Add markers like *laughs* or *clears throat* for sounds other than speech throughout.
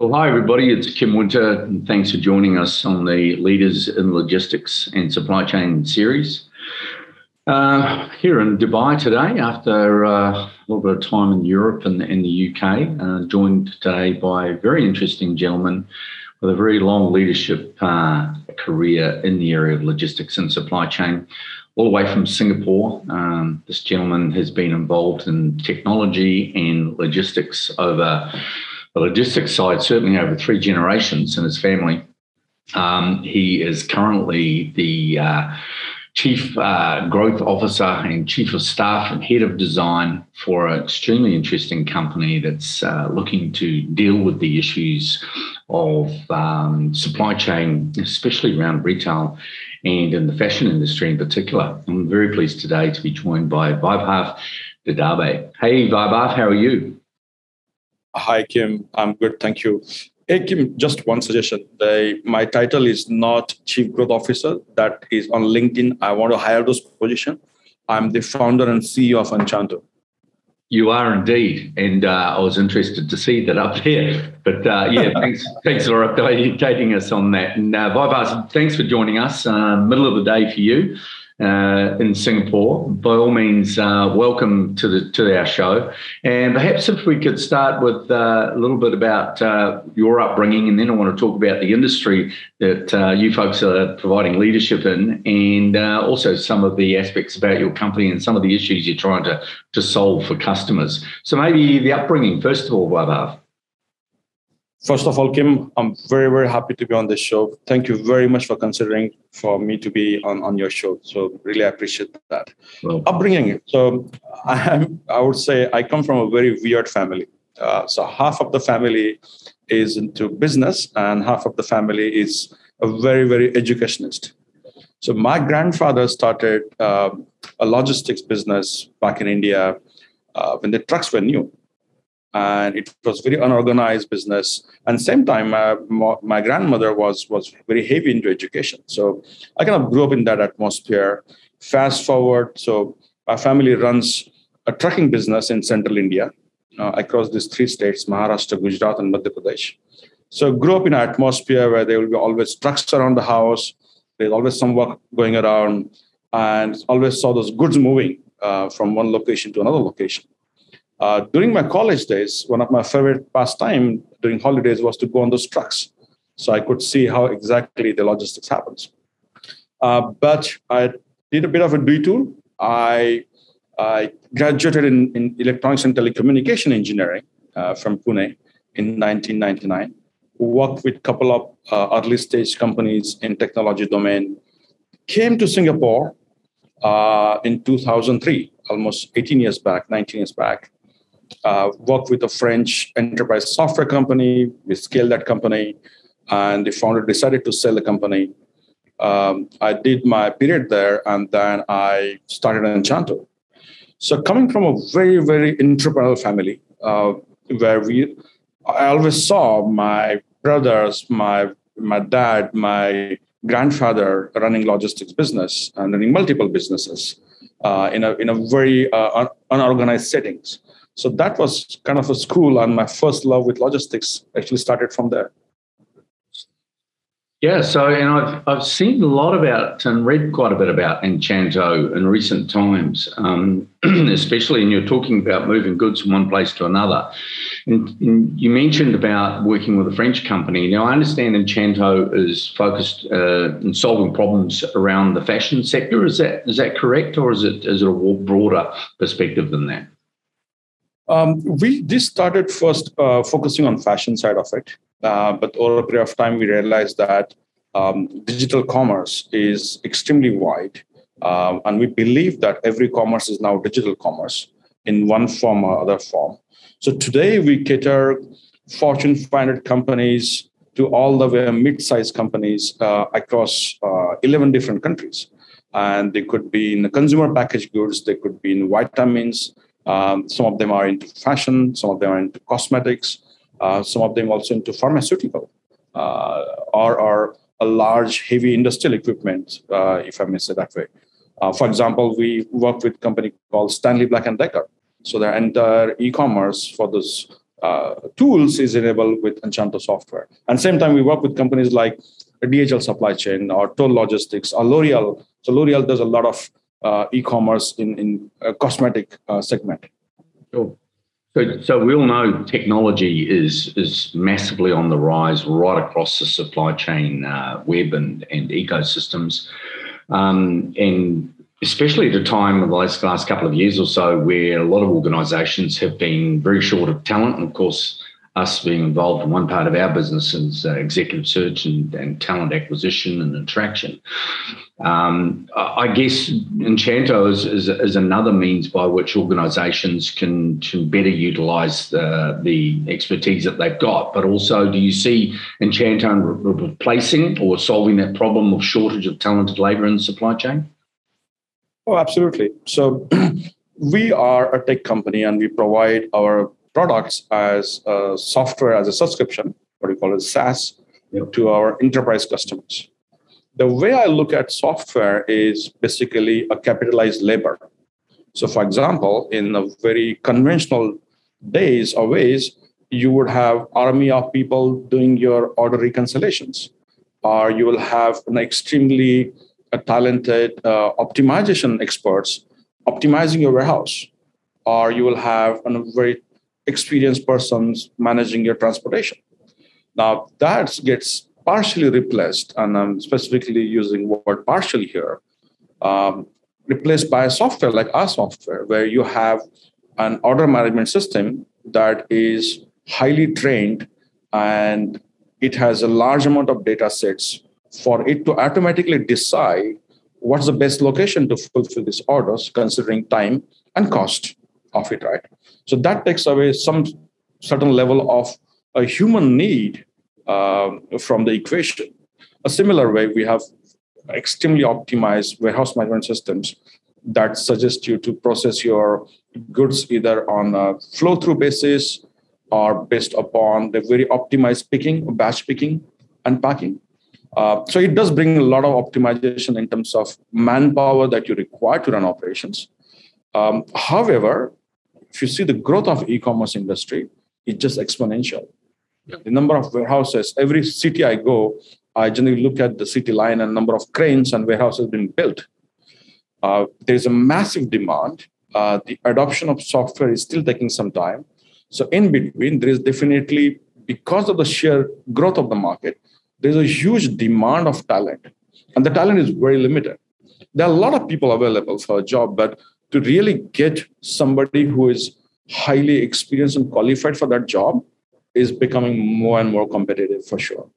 Well, hi, everybody. It's Kim Winter, thanks for joining us on the Leaders in Logistics and Supply Chain series. Uh, here in Dubai today, after uh, a little bit of time in Europe and in the UK, uh, joined today by a very interesting gentleman with a very long leadership uh, career in the area of logistics and supply chain, all the way from Singapore. Um, this gentleman has been involved in technology and logistics over the logistics side, certainly over three generations in his family. Um, he is currently the uh, chief uh, growth officer and chief of staff and head of design for an extremely interesting company that's uh, looking to deal with the issues of um, supply chain, especially around retail and in the fashion industry in particular. I'm very pleased today to be joined by Vaibhav Dadabe. Hey, Vaibhav, how are you? Hi, Kim. I'm good. Thank you. Hey, Kim, just one suggestion. The, my title is not Chief Growth Officer. That is on LinkedIn. I want to hire those position. I'm the founder and CEO of Anchanto. You are indeed, and uh, I was interested to see that up there. But uh, yeah, *laughs* thanks, thanks for updating us on that. And uh, thanks for joining us. Uh, middle of the day for you uh, in Singapore. By all means, uh, welcome to the to our show. And perhaps if we could start with uh, a little bit about uh, your upbringing, and then I want to talk about the industry that uh, you folks are providing leadership in, and uh, also some of the aspects about your company and some of the issues you're trying to to solve for customers. So maybe the upbringing first of all, Vaibhav. First of all, Kim, I'm very, very happy to be on this show. Thank you very much for considering for me to be on, on your show. So really appreciate that. Well, Upbringing. So *laughs* I am, I would say I come from a very weird family. Uh, so half of the family is into business and half of the family is a very, very educationist. So my grandfather started uh, a logistics business back in India uh, when the trucks were new and it was very unorganized business. And same time uh, my grandmother was was very heavy into education. So i kind of grew up in that atmosphere. Fast forward so my family runs a trucking business in central india uh, across these three states maharashtra gujarat and madhya pradesh. So grew up in an atmosphere where there will be always trucks around the house. There's always some work going around. And always saw those goods moving uh, from one location to another location uh, during my college days, one of my favorite pastime during holidays was to go on those trucks. So I could see how exactly the logistics happens. Uh, but I did a bit of a detour. I, I graduated in, in electronics and telecommunication engineering uh, from Pune in 1999. Worked with a couple of uh, early stage companies in technology domain. Came to Singapore uh, in 2003, almost 18 years back, 19 years back uh, worked with a French enterprise software company. We scaled that company, and the founder decided to sell the company. Um, I did my period there, and then I started Anchanto. So, coming from a very, very entrepreneurial family, uh, where we, I always saw my brothers, my my dad, my grandfather running logistics business and running multiple businesses uh, in a in a very uh, unorganized settings. So that was kind of a school, and my first love with logistics actually started from there. Yeah, so and I've I've seen a lot about and read quite a bit about Anchanto in recent times, um, *clears throat* especially. And you're talking about moving goods from one place to another. And, and, you mentioned about working with a French company. Now I understand Anchanto is focused uh, in solving problems around the fashion sector. Is that is that correct, or is it is it a broader perspective than that? Um, we this started first uh, focusing on fashion side of it, uh, but over a period of time we realized that um, digital commerce is extremely wide, uh, and we believe that every commerce is now digital commerce in one form or other form. So today we cater Fortune 500 companies to all the way mid-sized companies uh, across uh, 11 different countries, and they could be in the consumer packaged goods, they could be in vitamins um, some of them are into fashion, some of them are into cosmetics, uh, some of them also into pharmaceutical uh, or, or a large heavy industrial equipment, uh, if I may say that way. Uh, for example, we work with a company called Stanley Black & Decker. So their entire e-commerce for those uh, tools is enabled with Anchanto software. And same time, we work with companies like DHL Supply Chain or Toll Logistics or L'Oreal. So L'Oreal does a lot of uh, e-commerce in in a cosmetic uh, segment. Sure. So, so we all know technology is is massively on the rise right across the supply chain uh, web and, and ecosystems. Um, and especially at a time in the last, last couple of years or so where a lot of organisations have been very short of talent. And of course, us being involved in one part of our business is uh, executive search and, and, talent acquisition and attraction. Um, I guess Anchanto is, is, is, another means by which organisations can, can better utilise the, the expertise that they've got. But also, do you see Anchanto replacing or solving that problem of shortage of talented labour in the supply chain? Oh, absolutely. So *clears throat* we are a tech company and we provide our products as a software as a subscription, what we call it SaaS, yep. to our enterprise customers. The way I look at software is basically a capitalized labor. So, for example, in a very conventional days or ways, you would have army of people doing your order reconciliations, or you will have an extremely a talented uh, optimization experts optimizing your warehouse, or you will have a very experienced persons managing your transportation. Now that gets partially replaced, and I'm specifically using word partially here, um, replaced by a software like our software, where you have an order management system that is highly trained and it has a large amount of data sets for it to automatically decide what's the best location to fulfill these orders, considering time and cost of it, right? So that takes away some certain level of a human need uh, from the equation. A similar way, we have extremely optimized warehouse management systems that suggest you to process your goods either on a flow through basis or based upon the very optimized picking, batch picking, and packing. Uh, so it does bring a lot of optimization in terms of manpower that you require to run operations. Um, however, if you see the growth of e-commerce industry, it's just exponential. The number of warehouses, every city I go, I generally look at the city line and number of cranes and warehouses being built. Uh, there's a massive demand. Uh, the adoption of software is still taking some time. So in between, there is definitely, because of the sheer growth of the market, there's a huge demand of talent, and the talent is very limited. There are a lot of people available for a job, but to really get somebody who is highly experienced and qualified for that job is becoming more and more competitive for sure.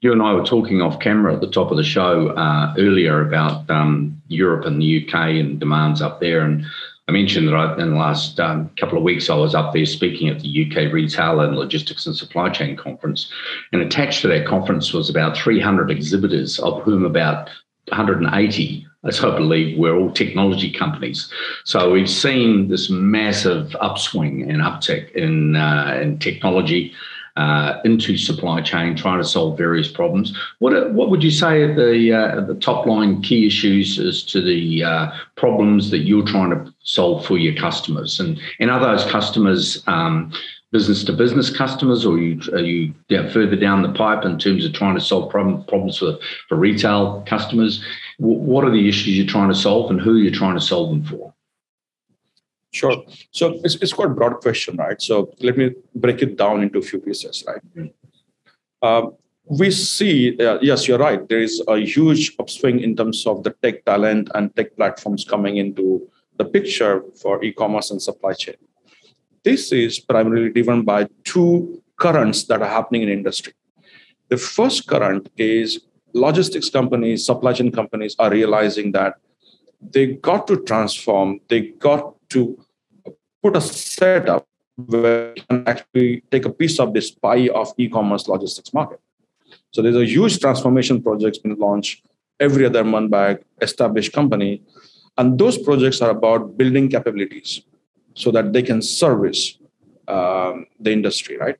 You and I were talking off camera at the top of the show uh, earlier about um, Europe and the UK and demands up there. And I mentioned that I, in the last um, couple of weeks, I was up there speaking at the UK Retail and Logistics and Supply Chain Conference. And attached to that conference was about 300 exhibitors, of whom about 180, as I believe, were all technology companies. So we've seen this massive upswing and uptick in, uh, in technology uh, into supply chain, trying to solve various problems. What what would you say are the uh, the top line key issues as to the uh, problems that you're trying to solve for your customers, and and are those customers um, business to business customers, or are you are you further down the pipe in terms of trying to solve problem, problems for for retail customers? What are the issues you're trying to solve, and who you're you trying to solve them for? Sure. So it's, it's quite a broad question, right? So let me break it down into a few pieces, right? Uh, we see, uh, yes, you're right. There is a huge upswing in terms of the tech talent and tech platforms coming into the picture for e-commerce and supply chain. This is primarily driven by two currents that are happening in industry. The first current is logistics companies, supply chain companies are realizing that they got to transform, they got to put a setup where you can actually take a piece of this pie of e-commerce logistics market. So there's a huge transformation projects being launched every other month by established company. And those projects are about building capabilities so that they can service um, the industry, right?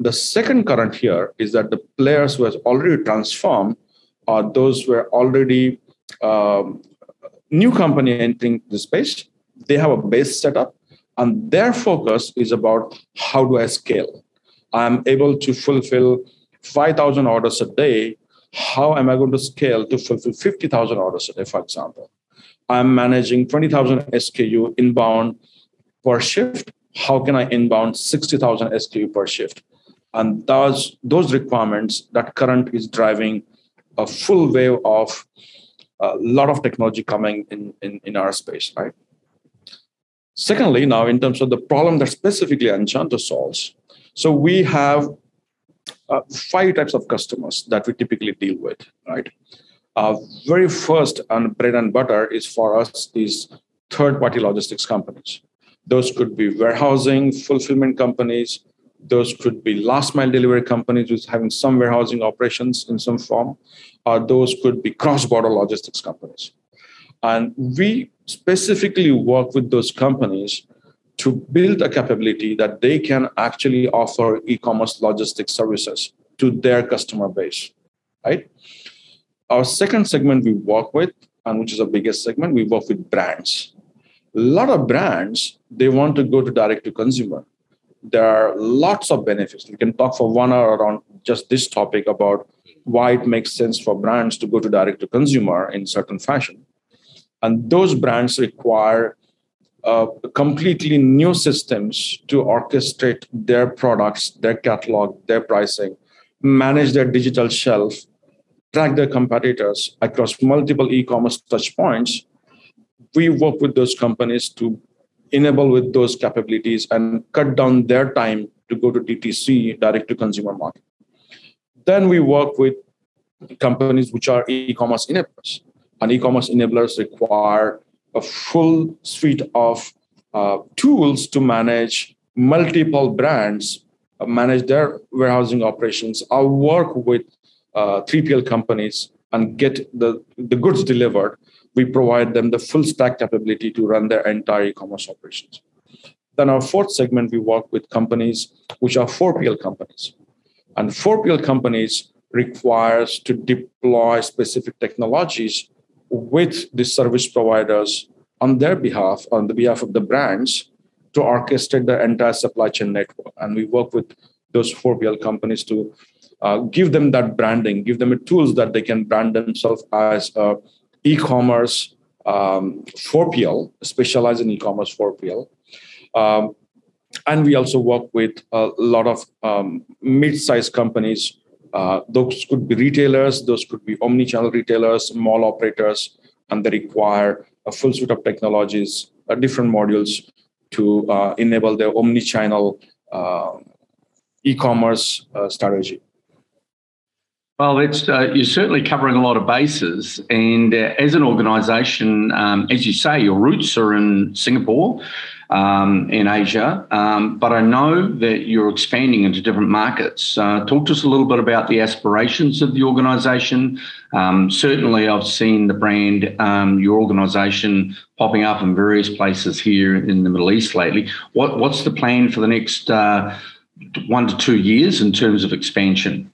The second current here is that the players who has already transformed are those who are already um, new company entering the space. They have a base setup And their focus is about how do I scale? I'm able to fulfill 5,000 orders a day. How am I going to scale to fulfill 50,000 orders a day, for example? I'm managing 20,000 SKU inbound per shift. How can I inbound 60,000 SKU per shift? And those, those requirements, that current is driving a full wave of a lot of technology coming in, in, in our space, right? Secondly, now in terms of the problem that specifically Anchanto solves, so we have uh, five types of customers that we typically deal with, right? Uh, very first and bread and butter is for us is third-party logistics companies. Those could be warehousing, fulfillment companies. Those could be last mile delivery companies who's having some warehousing operations in some form. Or those could be cross-border logistics companies. And we specifically work with those companies to build a capability that they can actually offer e-commerce logistics services to their customer base, right? Our second segment we work with, and which is the biggest segment, we work with brands. A lot of brands, they want to go to direct to consumer. There are lots of benefits. We can talk for one hour around just this topic about why it makes sense for brands to go to direct to consumer in certain fashion. And those brands require uh, completely new systems to orchestrate their products, their catalog, their pricing, manage their digital shelf, track their competitors across multiple e-commerce touchpoints, we work with those companies to enable with those capabilities and cut down their time to go to DTC, direct to consumer market. Then we work with companies which are e-commerce enablers. And e-commerce enablers require a full suite of uh, tools to manage multiple brands, uh, manage their warehousing operations, or work with uh, 3PL companies and get the, the goods delivered, we provide them the full stack capability to run their entire e-commerce operations. Then our fourth segment, we work with companies which are 4PL companies. And 4PL companies requires to deploy specific technologies with the service providers on their behalf, on the behalf of the brands, to orchestrate the entire supply chain network. And we work with those 4PL companies to uh, give them that branding, give them tools that they can brand themselves as a e-commerce um, 4PL, specialized in e-commerce 4PL. Um, and we also work with a lot of um, mid-sized companies. Uh, those could be retailers, those could be omni-channel retailers, mall operators, and they require a full suite of technologies, uh, different modules to uh, enable their omni-channel uh, e-commerce uh, strategy. Well, it's uh, you're certainly covering a lot of bases, and uh, as an organisation, um, as you say, your roots are in Singapore, um, in Asia, um, but I know that you're expanding into different markets. Uh, talk to us a little bit about the aspirations of the organisation. Um, certainly, I've seen the brand, um, your organisation, popping up in various places here in the Middle East lately. What, what's the plan for the next uh, one to two years in terms of expansion?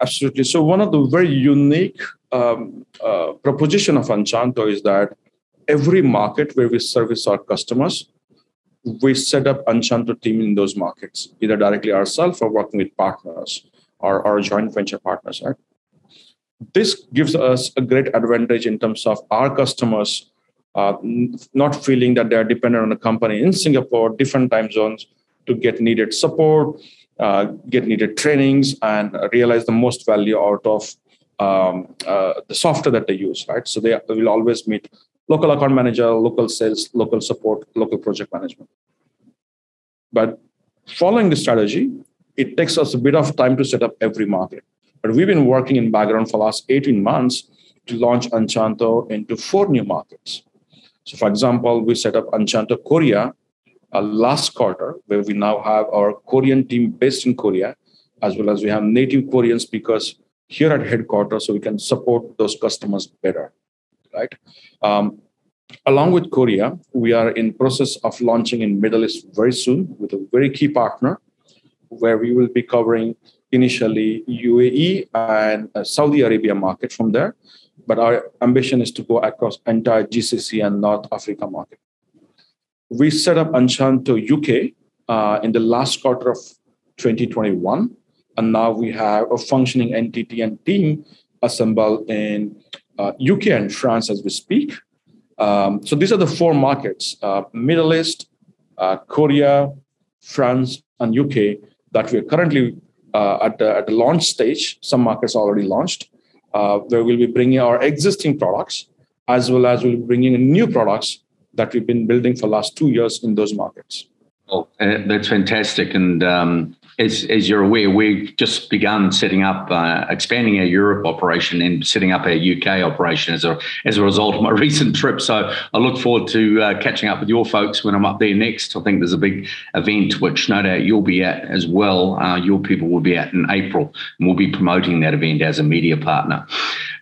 Absolutely. So one of the very unique um, uh, proposition of Anchanto is that every market where we service our customers, we set up Anchanto team in those markets, either directly ourselves or working with partners or our joint venture partners. Right? This gives us a great advantage in terms of our customers uh, not feeling that they are dependent on a company in Singapore, different time zones to get needed support uh, get needed trainings and realize the most value out of um, uh, the software that they use, right? So they will always meet local account manager, local sales, local support, local project management. But following the strategy, it takes us a bit of time to set up every market. But we've been working in background for last 18 months to launch Anchanto into four new markets. So, for example, we set up Anchanto Korea uh, last quarter, where we now have our Korean team based in Korea, as well as we have native Korean speakers here at headquarters, so we can support those customers better, right? Um, along with Korea, we are in process of launching in Middle East very soon with a very key partner, where we will be covering initially UAE and uh, Saudi Arabia market from there. But our ambition is to go across entire GCC and North Africa market. We set up Anchanto UK uh, in the last quarter of 2021. And now we have a functioning entity and team assembled in uh, UK and France as we speak. Um, so these are the four markets uh, Middle East, uh, Korea, France, and UK that we are currently uh, at, the, at the launch stage. Some markets already launched, uh, where we'll be bringing our existing products as well as we'll be bringing in new products that we've been building for last two years in those markets. Oh, that's fantastic. And um, as, as you're aware, we've just begun setting up, uh, expanding our Europe operation and setting up our UK operation as a as a result of my *laughs* recent trip. So I look forward to uh, catching up with your folks when I'm up there next. I think there's a big event which no doubt you'll be at as well. Uh, your people will be at in April, and we'll be promoting that event as a media partner.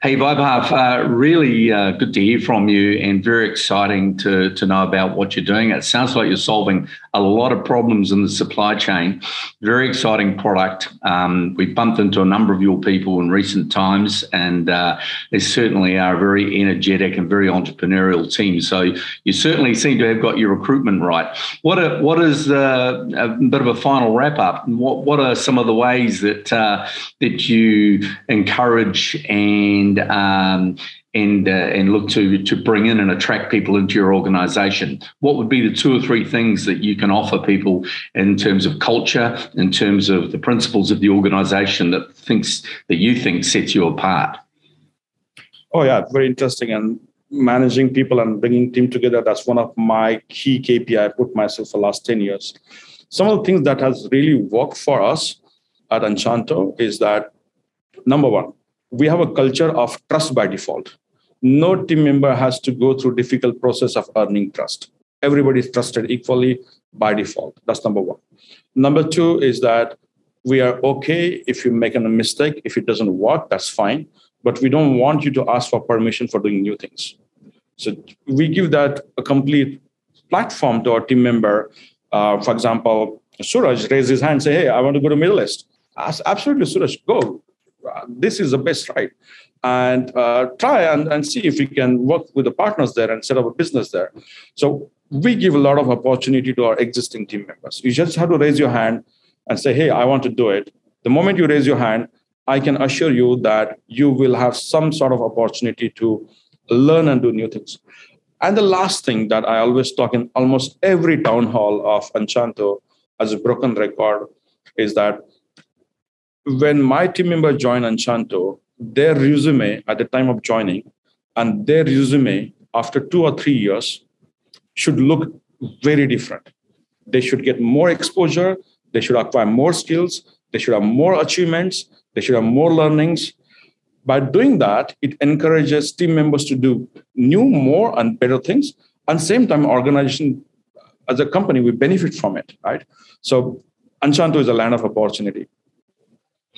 Hey, Vaibhav, uh, really uh, good to hear from you and very exciting to, to know about what you're doing. It sounds like you're solving a lot of problems in the supply chain. Very exciting product. Um, we bumped into a number of your people in recent times, and uh, they certainly are a very energetic and very entrepreneurial team. So you certainly seem to have got your recruitment right. What are, what is uh, a bit of a final wrap up? What what are some of the ways that uh, that you encourage and um, and uh, and look to to bring in and attract people into your organization. What would be the two or three things that you can offer people in terms of culture in terms of the principles of the organization that thinks that you think sets you apart? Oh yeah very interesting. And managing people and bringing team together that's one of my key kpi i put myself for last 10 years. Some of the things that has really worked for us at anchanto is that number one we have a culture of trust by default. No team member has to go through difficult process of earning trust. Everybody is trusted equally by default. That's number one. Number two is that we are okay if you make a mistake. If it doesn't work, that's fine. But we don't want you to ask for permission for doing new things. So we give that a complete platform to our team member. Uh, for example, Suraj raised his hand and say, Hey, I want to go to Middle East. Absolutely, Suraj, go this is the best right? And uh, try and, and see if we can work with the partners there and set up a business there. So we give a lot of opportunity to our existing team members. You just have to raise your hand and say hey i want to do it. The moment you raise your hand i can assure you that you will have some sort of opportunity to learn and do new things. And the last thing that i always talk in almost every town hall of anchanto as a broken record is that when my team member joined Anchanto, their resume at the time of joining and their resume after two or three years should look very different. They should get more exposure, they should acquire more skills, they should have more achievements, they should have more learnings. By doing that, it encourages team members to do new, more, and better things. And same time, organization as a company, we benefit from it, right? So Anchanto is a land of opportunity.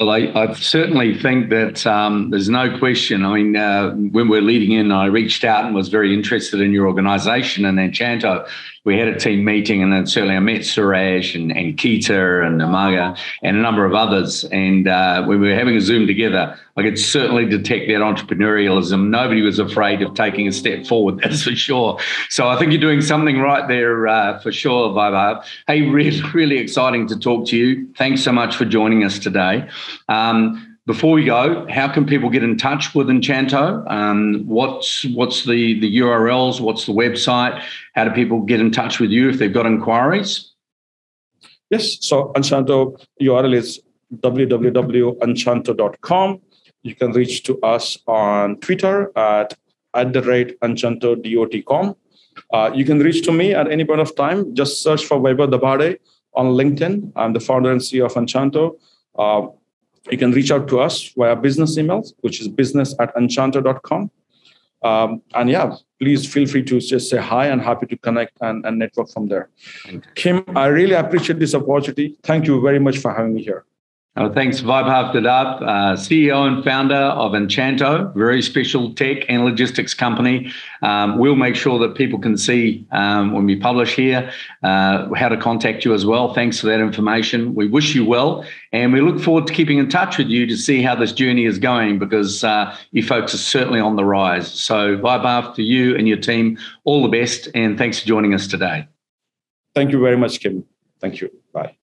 Well, I, I, certainly think that um, there's no question. I mean, uh, when we're leading in, I reached out and was very interested in your organisation and Anchanto we had a team meeting, and then certainly I met Suraj and, and Keita and Amaga and a number of others. And uh, we were having a Zoom together, I could certainly detect that entrepreneurialism. Nobody was afraid of taking a step forward, *laughs* that's for sure. So I think you're doing something right there uh, for sure, Vaibhav. Hey, really, really exciting to talk to you. Thanks so much for joining us today. Um, before we go, how can people get in touch with Anchanto? Um, what's what's the the URLs? What's the website? How do people get in touch with you if they've got inquiries? Yes, so Anchanto URL is www.anchanto.com. You can reach to us on Twitter at at the rate anchanto.com. Uh, you can reach to me at any point of time. Just search for Vaibhav Dabhade on LinkedIn. I'm the founder and CEO of Anchanto. Uh, you can reach out to us via business emails, which is business at anchanto.com. Um, and yeah, please feel free to just say hi and happy to connect and, and network from there. Kim, I really appreciate this opportunity. Thank you very much for having me here. Oh, thanks, Vaibhav Dadab, uh, CEO and founder of Anchanto, very special tech and logistics company. Um, we'll make sure that people can see um, when we publish here uh, how to contact you as well. Thanks for that information. We wish you well, and we look forward to keeping in touch with you to see how this journey is going because uh, you folks are certainly on the rise. So, Vaibhav, to you and your team, all the best, and thanks for joining us today. Thank you very much, Kim. Thank you. Bye.